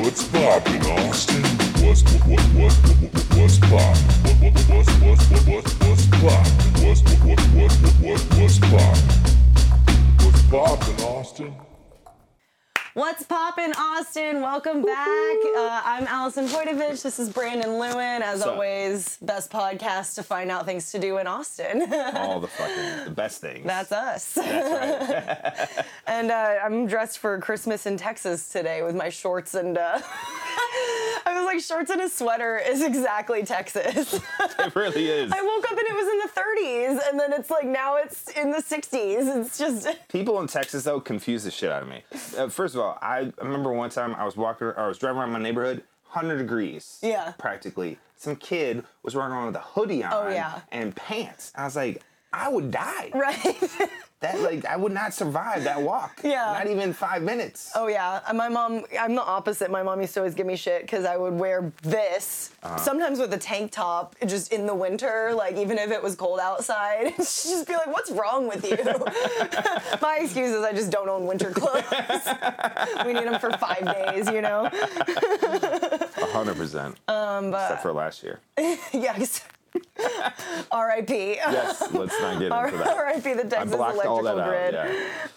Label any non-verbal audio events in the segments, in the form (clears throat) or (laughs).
What's poppin', Austin? What's what what what what what's poppin'? What what what's what's what what what's poppin'? What's what what what what what what's poppin'? What's poppin', Austin? What's poppin', Austin? Welcome back. Uh, I'm Allison Wojtowecz. This is Brandon Lewin. As up? always, best podcast to find out things to do in Austin. (laughs) all the fucking the best things. That's us. That's right. (laughs) and uh, I'm dressed for Christmas in Texas today with my shorts and. Uh, (laughs) I was like, shorts and a sweater is exactly Texas. it really is. I woke up and it was in the 30s, and then it's like now it's in the 60s. It's just. (laughs) People in Texas though confuse the shit out of me. Uh, first of all, I remember one time I was walking, or I was driving around my neighborhood, hundred degrees. Yeah. Practically. Some kid was running around with a hoodie on. Oh, yeah. And pants. I was like, I would die. Right. (laughs) That like I would not survive that walk. (laughs) Yeah. Not even five minutes. Oh yeah, And my mom. I'm the opposite. My mom used to always give me shit because I would wear this Uh-huh. sometimes with a tank top, just in the winter. Like even if it was cold outside, (laughs) she'd just be like, "What's wrong with you?" (laughs) my excuse is I just don't own winter clothes. we need them for five days, you know. Hundred percent. Um, Except for last year. yes. (laughs) R.I.P. Yes. Let's not get into that. (laughs) R.I.P. the I Texas electrical that grid. out.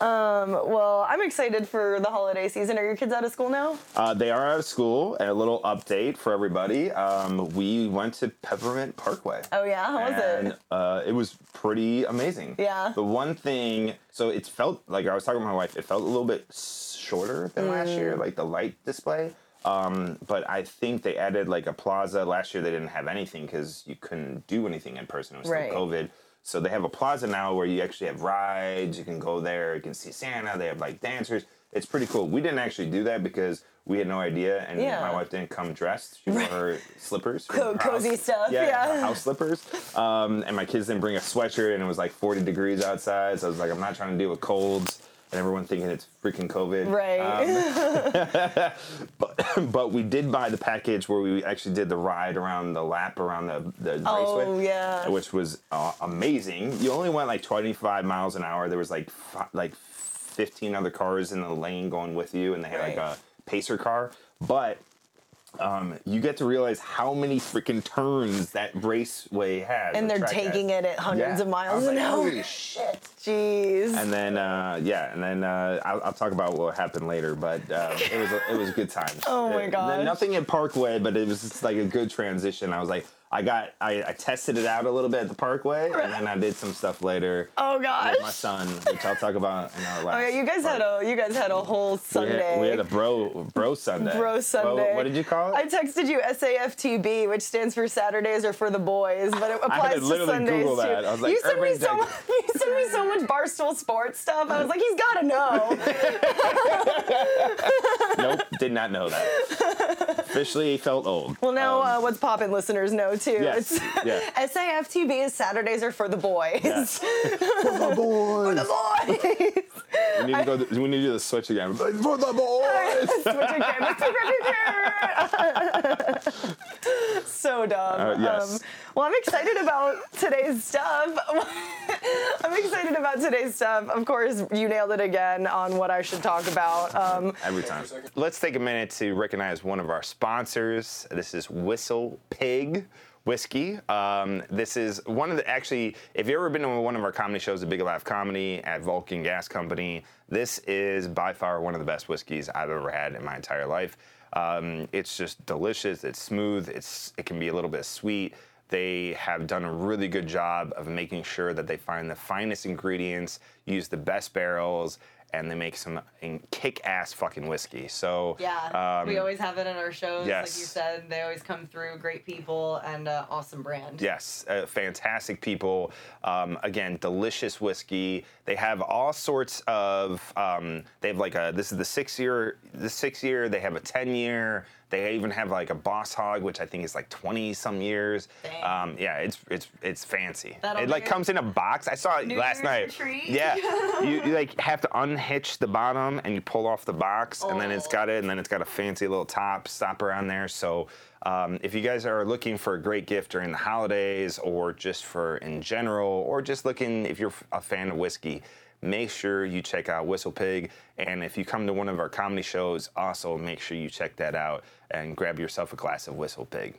Yeah. Well, I'm excited for the holiday season. Are your kids out of school now? Uh, they are out of school. And a little update for everybody. Um, we went to Peppermint Parkway. Oh yeah, how was and it? uh, it was pretty amazing. Yeah. The one thing, so it felt like I was talking to my wife. It felt a little bit shorter than last Mm. year, like the light display. Um, but I think they added like a plaza. Last year they didn't have anything because you couldn't do anything in person. It was Right. still COVID. So they have a plaza now where you actually have rides. You can go there. You can see Santa. They have like dancers. It's pretty cool. We didn't actually do that because we had no idea, and Yeah. my wife didn't come dressed. She wore her slippers, her cozy house- stuff, Yeah, yeah. house slippers. Um, and my kids didn't bring a sweatshirt, and it was like 40 degrees outside. So I was like, I'm not trying to deal with colds, and everyone thinking it's freaking COVID. Right. (laughs) But (laughs) but we did buy the package where we actually did the ride around the lap around the the Oh, raceway, yeah. which was uh, amazing. You only went like 25 miles an hour. There was like fi- like 15 other cars in the lane going with you, and they had like a pacer car, but. Um, you get to realize how many freaking turns that raceway has. and they're track has. taking it at hundreds Yeah. of miles an like, hour. Holy (laughs) shit! Jeez. And then uh, yeah, and then uh, I'll, I'll talk about what happened later. But uh, it was a, it was a good time. (laughs) Oh my gosh. Nothing at Parkway, but it was just like a good transition. I was like, I got I, I tested it out a little bit at the Parkway, and then I did some stuff later. oh gosh. with my son, which I'll talk about in our last. (laughs) Oh yeah, you guys had a you guys had a whole we Sunday. had, we had a bro bro (laughs) Sunday. Bro Sunday. What, did you call it? I texted you SAFTB, which stands for Saturdays are for the boys, but it (laughs) applies to Sundays Google too. that. I was like, you sent me so much, you sent me so much barstool sports stuff. I was like, he's got to know. nope, did not know that. Officially felt old. Well, now Um, uh, what's poppin' listeners know too. Yes, It's (laughs) yeah. SAFTB is Saturdays are for the boys. Yeah. (laughs) the boys. we need to go. we need to do the switch again. For the boys. (laughs) Switch again. so dumb. Uh, yes. Um, well, I'm excited about today's stuff. (laughs) I'm excited about today's stuff. Of course, you nailed it again on what I should talk about. Um, Every time. Let's take a minute to recognize one of our sponsors. This is Whistle Pig Whiskey. Um, this is one of the actually, if you've ever been to one of our comedy shows, The Big Laugh Comedy at Vulcan Gas Company, this is by far one of the best whiskeys I've ever had in my entire life. Um, it's just delicious. It's smooth. It's it can be a little bit sweet. They have done a really good job of making sure that they find the finest ingredients, use the best barrels, and they make some kick-ass fucking whiskey. So yeah, um, we always have it in our shows. yes. Like you said, they always come through. Great people and uh, awesome brand. Yes, uh, fantastic people. Um, again, delicious whiskey. They have all sorts of. Um, they have like a. This is the six year. The six year. They have a ten year. They even have like a Boss Hog, which I think is like twenty some years. Um, yeah, it's it's it's fancy. That'll it like comes in a box. I saw it New last Year's night. Yeah, (laughs) you, you like have to unhitch the bottom and you pull off the box, and then it's got it, and then it's got a fancy little top stopper on there. So um, if you guys are looking for a great gift during the holidays, or just for in general, or just looking if you're a fan of whiskey, make sure you check out Whistle Pig. And if you come to one of our comedy shows, also make sure you check that out and grab yourself a glass of Whistle Pig.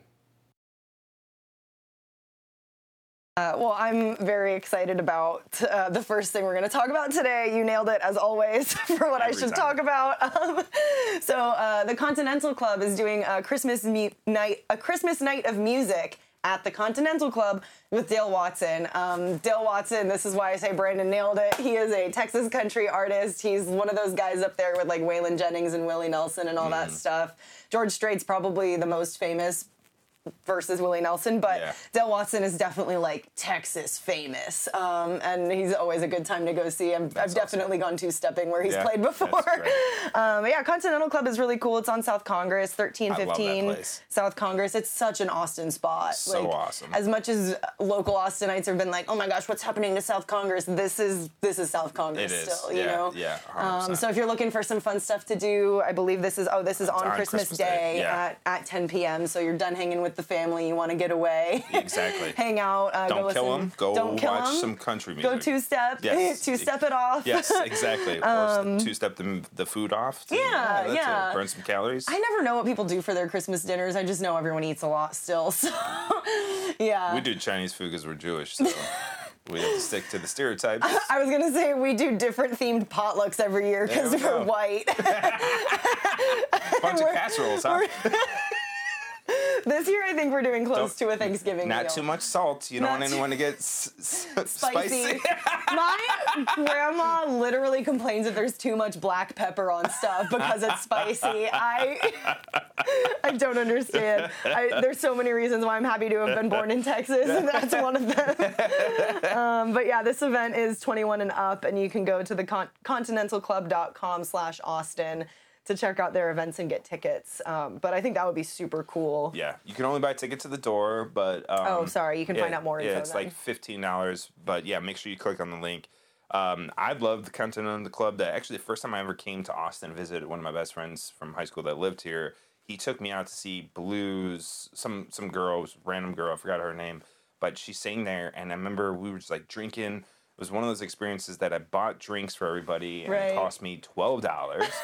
Uh, well, I'm very excited about uh, the first thing we're going to talk about today. You nailed it as always (laughs) for what I should time. talk about. Um, (laughs) so, uh, the Continental Club is doing a Christmas mu- night, a Christmas night of music at the Continental Club with Dale Watson. Um, Dale Watson, this is why I say Brandon nailed it. He is a Texas country artist. He's one of those guys up there with like Waylon Jennings and Willie Nelson and all that Mm-hmm. stuff. George Strait's probably the most famous versus Willie Nelson, but Yeah. Dale Watson is definitely like Texas famous, um, and he's always a good time to go see. I've awesome. definitely gone two stepping where he's Yeah, played before. (laughs) Um, yeah, Continental Club is really cool. It's on South Congress, thirteen I fifteen. South Congress. It's such an Austin spot. So awesome. As much as local Austinites have been like, "Oh my gosh, what's happening to South Congress?" This is this is South Congress It is. still. You Yeah, know. yeah, Um, 100%. so if you're looking for some fun stuff to do, I believe this is oh this is on, on Christmas, Christmas Day, Day, at, at 10 p.m. So you're done hanging with the family. You want to get away. Exactly. (laughs) Hang out. Uh, go Don't kill listen- them. Go Don't kill watch some country music. Go two step. Yes. (laughs) two step it off. Yes, exactly. or (laughs) two step the, the food off. Um, Yeah, it. yeah. Burn some calories. I never know what people do for their Christmas dinners. I just know everyone eats a lot still. So, yeah. we do Chinese food because we're Jewish, so we have to stick to the stereotypes. I was gonna say we do different themed potlucks every year because we we're go. white. Bunch of casseroles, huh? This year, I think we're doing close Don't- to a Thanksgiving meal. Not meal. too much salt. You don't want anyone to get s- s- (laughs) spicy. spicy. (laughs) My grandma literally complains that there's too much black pepper on stuff because it's spicy. I (laughs) I don't understand. I, there's so many reasons why I'm happy to have been born in Texas, and that's one of them. Um, but yeah, this event is 21 and up, and you can go to the con- continentalclub.com/austin to check out their events and get tickets. Um, but I think that would be super cool. Yeah, you can only buy tickets at the door, but um, Oh, sorry, you can find out more Yeah, info it's then. like fifteen dollars, but yeah, make sure you click on the link. Um, I love the Continental Club. That actually the first time I ever came to Austin, visited one of my best friends from high school that lived here. He took me out to see blues. Some some girl, random girl, I forgot her name, but she sang there, and I remember we were just like drinking. It was one of those experiences that I bought drinks for everybody, and Right. it cost me twelve dollars. (laughs)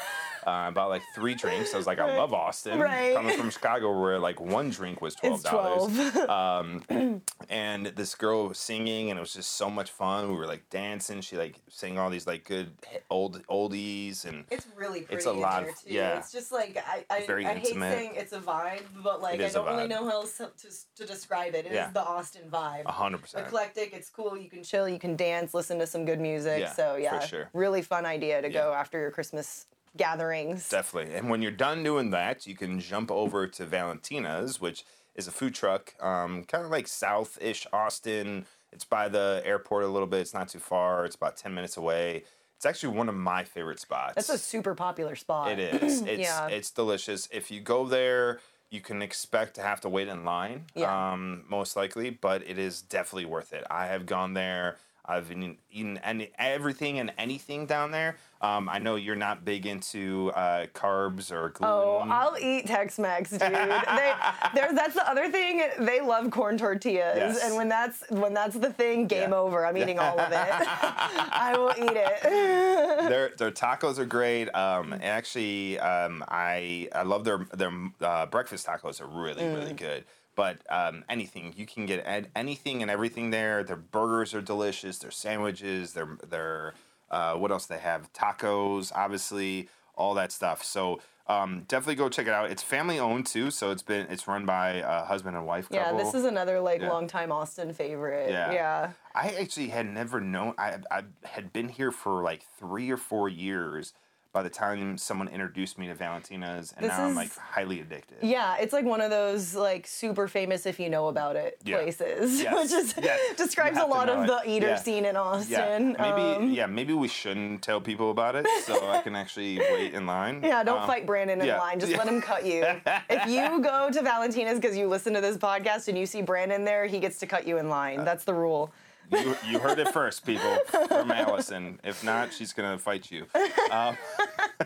uh, I bought like three drinks. I was like, I love Austin. Right. Coming from Chicago, where like one drink was twelve It's dollars 12. (laughs) um, (clears throat) and this girl was singing, and it was just so much fun. We were like dancing. She like sang all these like good old oldies, and It's really pretty. It's a in lot there, of- too. yeah. It's just like I, I, Very I hate saying it's a vibe, but like I don't really know how else to, to describe it. It is Yeah. the Austin vibe. a hundred percent. Eclectic. It's cool. You can chill. You can dance. Listen to some good music. Yeah, so for yeah, sure. really fun idea to go after your Christmas gatherings. Definitely. And when you're done doing that, you can jump over to Valentina's, which is a food truck, um, kind of like south-ish Austin. It's by the airport a little bit. It's not too far. It's about ten minutes away. It's actually one of my favorite spots. That's a super popular spot. It (clears throat) is. It's Yeah. it's delicious. If you go there, you can expect to have to wait in line. Yeah. Um, most likely, but it is definitely worth it. I have gone there. I've eaten any everything and anything down there. Um, I know you're not big into uh, carbs or gluten. Oh, I'll eat Tex-Mex, dude. they, (laughs) that's the other thing. They love corn tortillas, Yes. and when that's when that's the thing, game Yeah. over. I'm eating all of it. (laughs) I will eat it. (laughs) their their tacos are great. Um, actually, um, I I love their their uh, breakfast tacos are really Mm. really good. But um, anything you can get ed- anything and everything there. Their burgers are delicious. Their sandwiches. Their their uh, what else they have? Tacos, obviously, all that stuff. So. Um, definitely go check it out. It's family owned too, so it's been it's run by a husband and wife couple. Yeah, this is another like Yeah. longtime Austin favorite. Yeah. Yeah. I actually had never known. I I had been here for like three or four years by the time someone introduced me to Valentina's, and This now I'm like highly addicted. Yeah, it's like one of those like super famous if you know about it Yeah. places, (laughs) Yes. which is Yes. describes a lot of it. the eater Yeah. scene in Yeah, Austin. maybe Um, yeah, maybe we shouldn't tell people about it, so I can actually wait in line. (laughs) Yeah, don't Um, fight Brandon in yeah. line. Just Yeah. let him (laughs) cut you. if you go to Valentina's because you listen to this podcast and you see Brandon there, he gets to cut you in line. That's the rule. You, you heard it first, people, from Allison. If not, she's gonna fight you. Um,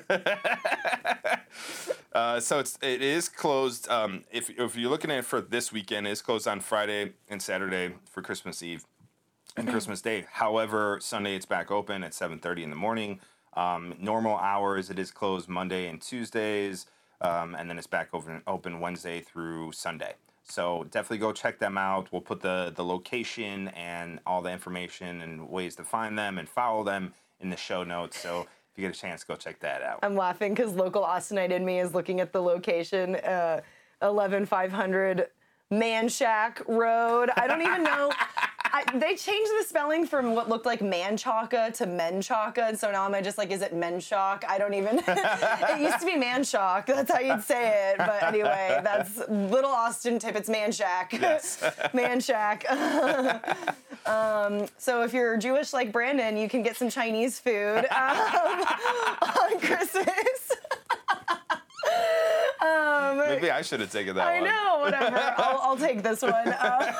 (laughs) uh, so it's it is closed. Um, if if you're looking at it for this weekend, it is closed on Friday and Saturday for Christmas Eve. and Christmas Day. However, Sunday it's back open at 7:30 in the morning. Um, normal hours it is closed Monday and Tuesdays, um, and then it's back open open Wednesday through Sunday. So definitely go check them out. We'll put the the location and all the information and ways to find them and follow them in the show notes. So if you get a chance, go check that out. I'm laughing because local Austinite in me is looking at the location, uh, 11500 Man Shack Road. I don't even know. I, they changed the spelling from what looked like Manchaca to Menchaca, and so now I'm I just like, is it Menshock? I don't even. (laughs) it used to be Manshock. That's how you'd say it. But anyway, that's Little Austin tip. It's Man Shack. Yes. (laughs) Man Shack. (laughs) um, so if you're Jewish like Brandon, you can get some Chinese food um, on Christmas. um, Maybe I should have taken that I one. know, whatever. I'll, I'll take this one. Uh,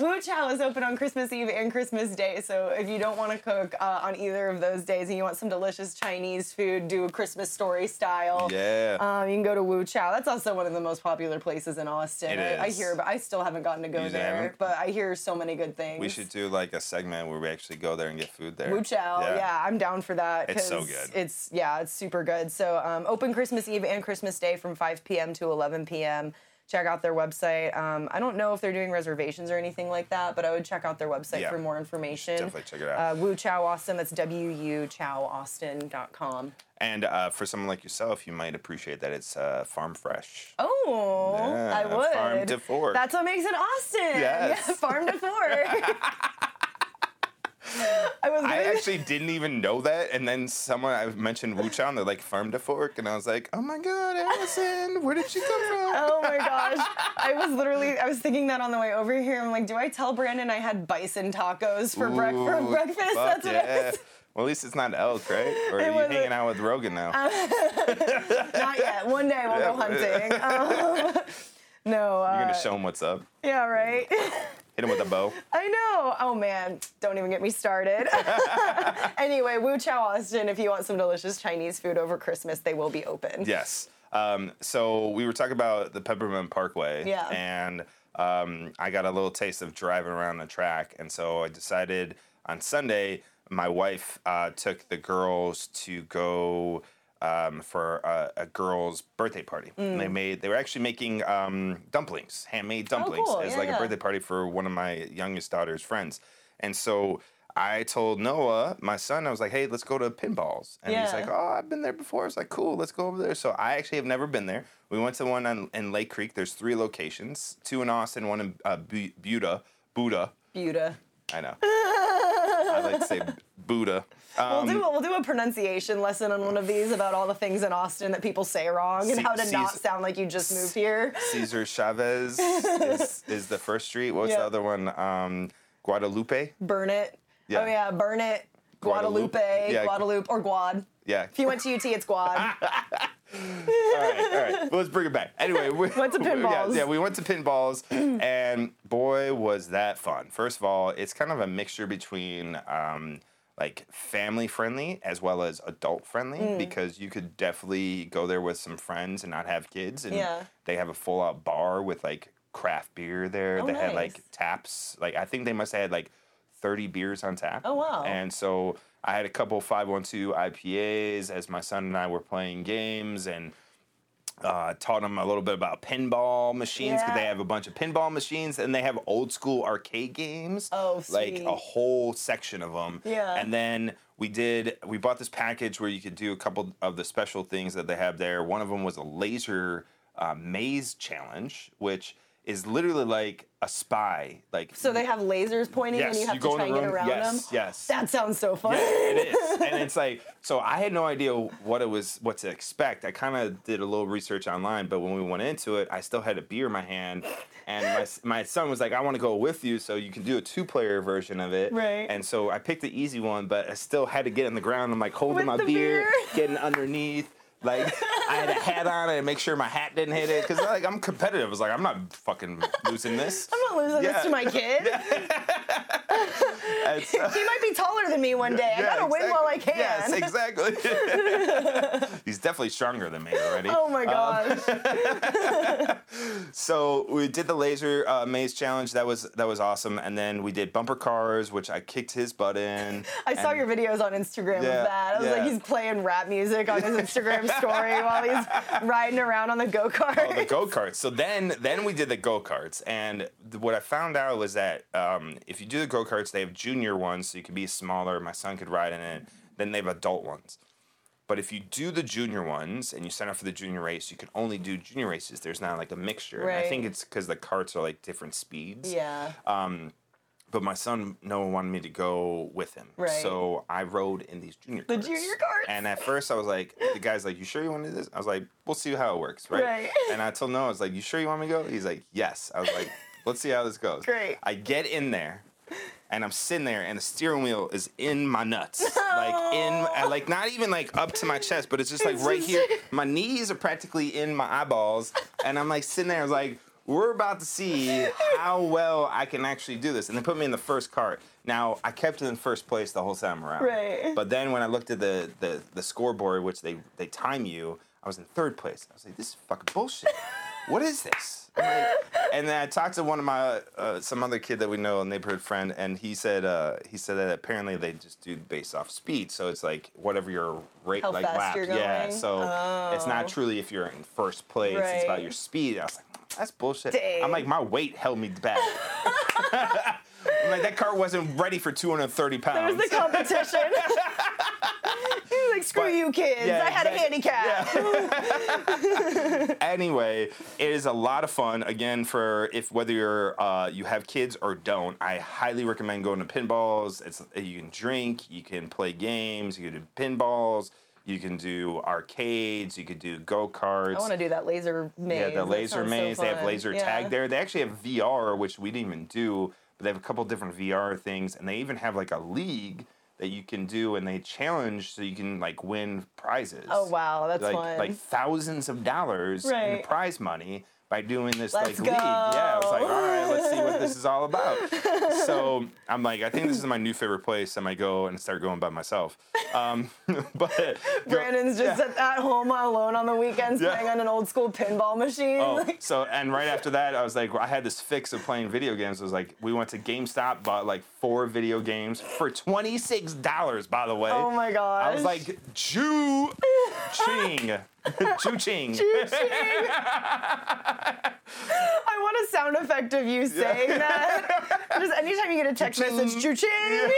Wu Chow is open on Christmas Eve and Christmas Day, so if you don't want to cook uh, on either of those days and you want some delicious Chinese food, do a Christmas story style. Yeah. Um, you can go to Wu Chow. That's also one of the most popular places in Austin. It I, I hear, but I still haven't gotten to go You there. haven't? But I hear so many good things. we should do like a segment where we actually go there and get food there. Wu Chow, yeah. I'm down for that. It's so good. It's yeah, it's super good. So um, open Christmas Eve and Christmas Day from 5 p.m. to 11 p.m. Check out their website. Um, I don't know if they're doing reservations or anything like that, but I would check out their website Yeah. for more information. Definitely check it out. Uh, Wu Chow Austin. That's W U Chow Austin.com. And uh, for someone like yourself, you might appreciate that it's uh, farm fresh. Oh, Yeah, I would. farm to fork. That's what makes it Austin. Yes. Yeah, (laughs) farm to fork. (laughs) I was. I actually didn't even know that, and then someone I mentioned Wu Chow, and they're like farm to fork, and I was like, oh my god, Allison, where did she come from? Oh my (laughs) gosh. I was literally I was thinking that on the way over here. I'm like, do I tell Brandon I had bison tacos for, brec- for breakfast? That's what yeah. it is. Well, at least it's not elk, right? (laughs) Or are It you wasn't- hanging out with Rogan now? (laughs) Not yet. One day we'll go hunting. Um, no. Uh, You're gonna show him what's up. yeah, right. Hit him with a bow. (laughs) I know. Oh man, don't even get me started. (laughs) anyway, Wu Chow Austin, if you want some delicious Chinese food over Christmas, they will be open. Yes. Um, so we were talking about the Peppermint Parkway. Yeah. And um, I got a little taste of driving around the track, and so I decided on Sunday. My wife uh, took the girls to go um, for a, a girls' birthday party. Mm. And they made they were actually making um, dumplings, handmade dumplings, Oh, cool. as Yeah, like yeah. a birthday party for one of my youngest daughter's friends. And so I told Noah, my son, I was like, "Hey, let's go to Pinballz." And he's like, "Oh, I've been there before." I was like, "Cool, let's go over there." So I actually have never been there. We went to one on, in Lake Creek. There's three locations: two in Austin, one in uh, Bu- Buda. Buda. Buda. I know. (laughs) I like to say Buddha. Um, We'll do, we'll do a pronunciation lesson on one of these about all the things in Austin that people say wrong and Ce- how to not sound like you just moved here. Cesar Chavez is, (laughs) is the first street. What's Yeah. the other one? Um, Guadalupe. Burnet. Yeah. Oh yeah, Burnet. Guadalupe. Guadalupe, Yeah. Guadalupe, or Guad. Yeah. If you went to UT, it's Guad. (laughs) all right, all right. Well, let's bring it back. Anyway, we (laughs) Went to Yeah, Pinballz. yeah, we went to Pinballz, and boy, was that fun. First of all, it's kind of a mixture between um, like family friendly as well as adult friendly Mm. because you could definitely go there with some friends and not have kids. And Yeah. they have a full out bar with like craft beer there. Oh, they had like taps. Like I think they must have had like 30 beers on tap. Oh, wow. And so I had a couple 512 IPAs as my son and I were playing games and uh, taught them a little bit about pinball machines because they have a bunch of pinball machines and they have old school arcade games. Oh, like a whole section of them. Yeah. And then we did we bought this package where you could do a couple of the special things that they have there. One of them was a laser uh, maze challenge, which is literally like a spy. Like so they have lasers pointing yes, and you have go to try and get around yes, them. Yes. That sounds so fun. Yeah, it is, (laughs) and it's like so. I had no idea what it was, what to expect. I kind of did a little research online, but when we went into it, I still had a beer in my hand, and my my son was like, "I want to go with you, so you can do a two player version of it." Right. And so I picked the easy one, but I still had to get on the ground. I'm like holding With my beer, beer. (laughs) getting underneath. Like I had a hat on and make sure my hat didn't hit it because like I'm competitive. I was like, I'm not fucking losing this. (laughs) I'm not losing Yeah. this to my kid. (laughs) And so- he might be taller than me one day. I Yeah, gotta win while I can. Yes, exactly. (laughs) He's definitely stronger than me already. Oh my Um, gosh. So we did the laser uh, maze challenge. That was that was awesome. And then we did bumper cars, which I kicked his butt in. I saw your videos on Instagram Yeah, of that. I was yeah. like, he's playing rap music on his Instagram story while he's riding around on the go kart. Oh, the go karts. So then, then we did the go karts, and th- what I found out was that um, if you do the go karts, they have junior ones, so you can be smaller. My son could ride in it. Then they have adult ones. But if you do the junior ones and you sign up for the junior race, you can only do junior races. There's not like a mixture. And I think it's because the carts are like different speeds. yeah. But my son, no one wanted me to go with him. Right. So I rode in these junior The carts. junior carts? And at first I was like, the guy's like, you sure you want to do this? I was like, we'll see how it works, right? Right. And I told Noah, I was like, you sure you want me to go? He's like, yes. I was like, (laughs) let's see how this goes. Great. I get in there. And I'm sitting there, and the steering wheel is in my nuts, (laughs) like in, like not even like up to my chest, but it's just like right here. (laughs) My knees are practically in my eyeballs, and I'm like sitting there, I was like, we're about to see how well I can actually do this. And they put me in the first cart. Now I kept it in first place the whole time around. Right. But then when I looked at the the, the scoreboard, which they they time you, I was in third place. I was like, this is fucking bullshit. what is this? Like- and then I talked to one of my uh, some other kid that we know, a neighborhood friend, and he said uh, he said that apparently they just do based off speed. So it's like whatever your rate How like lap. Yeah. So it's not Oh. truly if you're in first place. It's about your speed. I was like, that's bullshit. Dang. I'm like, my weight held me back. I'm (laughs) like, that car wasn't ready for 230 pounds. There's the competition. (laughs) He's like, screw But- you kids. yeah, I had a exactly. handicap. (laughs) anyway, it is a lot of fun. Again, for if whether you're uh, you have kids or don't, I highly recommend going to Pinballz. It's you can drink, you can play games, you can do pinballs, you can do arcades, you could do go karts. I want to do that laser maze. Yeah, the laser sounds so maze. they have laser Yeah. tag there. They actually have VR, which we didn't even do, but they have a couple different VR things, and they even have like a league that you can do, and they challenge so you can like win prizes. Oh wow, that's like fun. like thousands of dollars in prize money by doing this Let's like league. Yeah, I was like, all right, let's see what this is all about. (laughs) so I'm like, I think this is my new favorite place. I might go and start going by myself. Um, (laughs) but Brandon's just yeah. at, at home alone on the weekends Yeah. playing on an old school pinball machine. Oh, Like, (laughs) so and right after that, I was like, I had this fix of playing video games. It was like we went to GameStop, bought like four video games for twenty six dollars. By the way, oh my god, I was like, Choo ching, (laughs) choo ching. (laughs) I want a sound effect of you saying that. Just anytime you get a text Cha-ching. message, choo-ching. (laughs)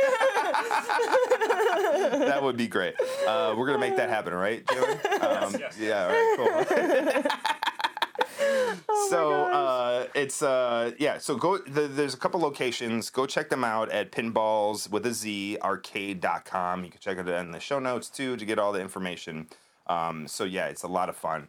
That would be great. Uh, we're gonna make that happen, right, Jalen? Um, yes. Yeah. All right. Cool. Oh so uh, it's uh, yeah. So go. The, there's a couple locations. Go check them out at pinballs with a Z arcade.com. You can check it out in the show notes too to get all the information. Um, so yeah, it's a lot of fun.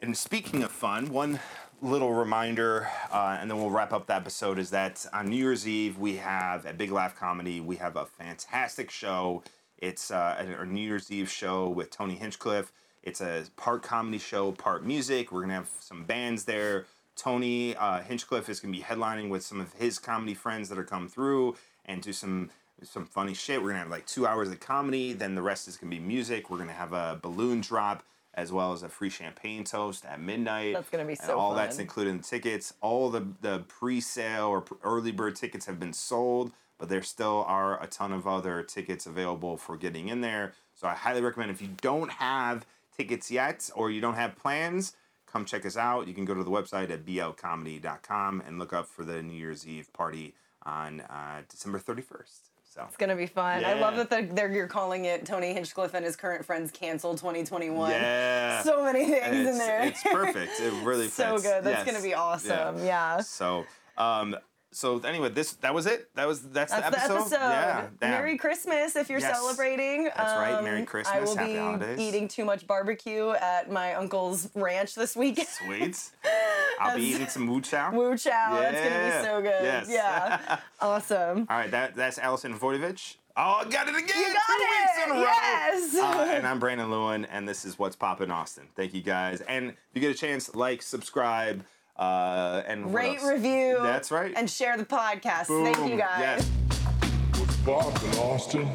And speaking of fun, one little reminder, uh, and then we'll wrap up the episode, is that on New Year's Eve, we have at Big Laugh Comedy, we have a fantastic show. It's uh, our New Year's Eve show with Tony Hinchcliffe. It's a part comedy show, part music. We're going to have some bands there. Tony uh, Hinchcliffe is going to be headlining with some of his comedy friends that are come through and do some some funny shit. We're gonna have like two hours of comedy. Then the rest is gonna be music. We're gonna have a balloon drop as well as a free champagne toast at midnight. That's gonna be And so all that's included in the tickets. All the the pre-sale or early bird tickets have been sold, but there still are a ton of other tickets available for getting in there. So I highly recommend if you don't have tickets yet or you don't have plans, come check us out. You can go to the website at blcomedy.com and look up for the New Year's Eve party on uh, December 31st. So It's gonna be fun. I love that they're, they're you're calling it Tony Hinchcliffe and his current friends canceled 2021. yeah. So many things in there. it's perfect. It really (laughs) so fits. good. That's Yes. gonna be awesome. Yeah. So, um, so anyway, this that was it. That was that's, That's the episode. Yeah. damn. Merry Christmas if you're Yes. celebrating. That's right. Merry Um, Christmas. I will Happy be holidays. eating too much barbecue at my uncle's ranch this weekend. Sweet. (laughs) I'll be eating some moo chow. Wu Chow. That's gonna be so good. Yes. Yeah. (laughs) awesome. All right, that that's Allison Wojtowecz. Oh, I got it again. You got Two weeks in a it. row. Yes. Uh, and I'm Brandon Lewin, and this is What's Poppin' Austin. Thank you guys. And if you get a chance, like, subscribe, Uh, and Rate, review. That's right. And share the podcast. Thank you guys. Yes. What's poppin', Austin?